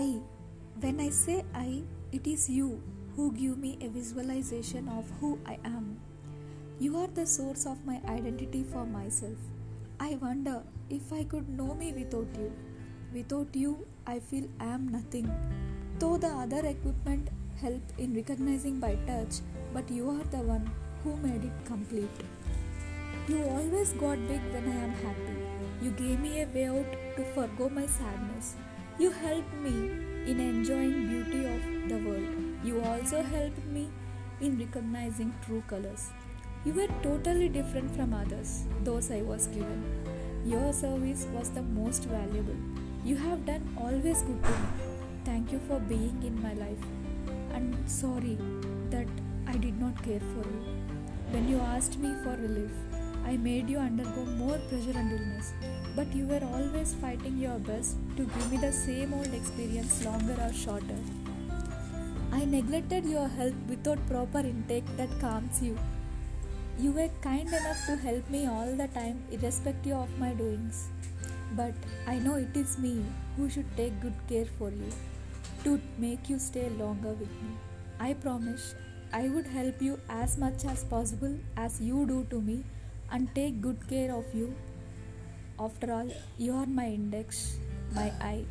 I When I say I, it is you who give me a visualization of who I am. You are the source of my identity for myself. I wonder if I could know me without you. Without you, I feel I am nothing. Though the other equipment help in recognizing by touch, but you are the one who made it complete. You always got big when I am happy. You gave me a way out to forgo my sadness. You helped me in enjoying beauty of the world. You also helped me in recognizing true colors. You were totally different from others, those I was given. Your service was the most valuable. You have done always good to me. Thank you for being in my life. And sorry that I did not care for you. When you asked me for relief, I made you undergo more pressure and illness, but you were always fighting your best to give me the same old experience, longer or shorter. I neglected your health without proper intake that calms you. You were kind enough to help me all the time, irrespective of my doings. But I know it is me who should take good care for you, to make you stay longer with me. I promise I would help you as much as possible as you do to me and take good care of you. After all, you are my index, my eye,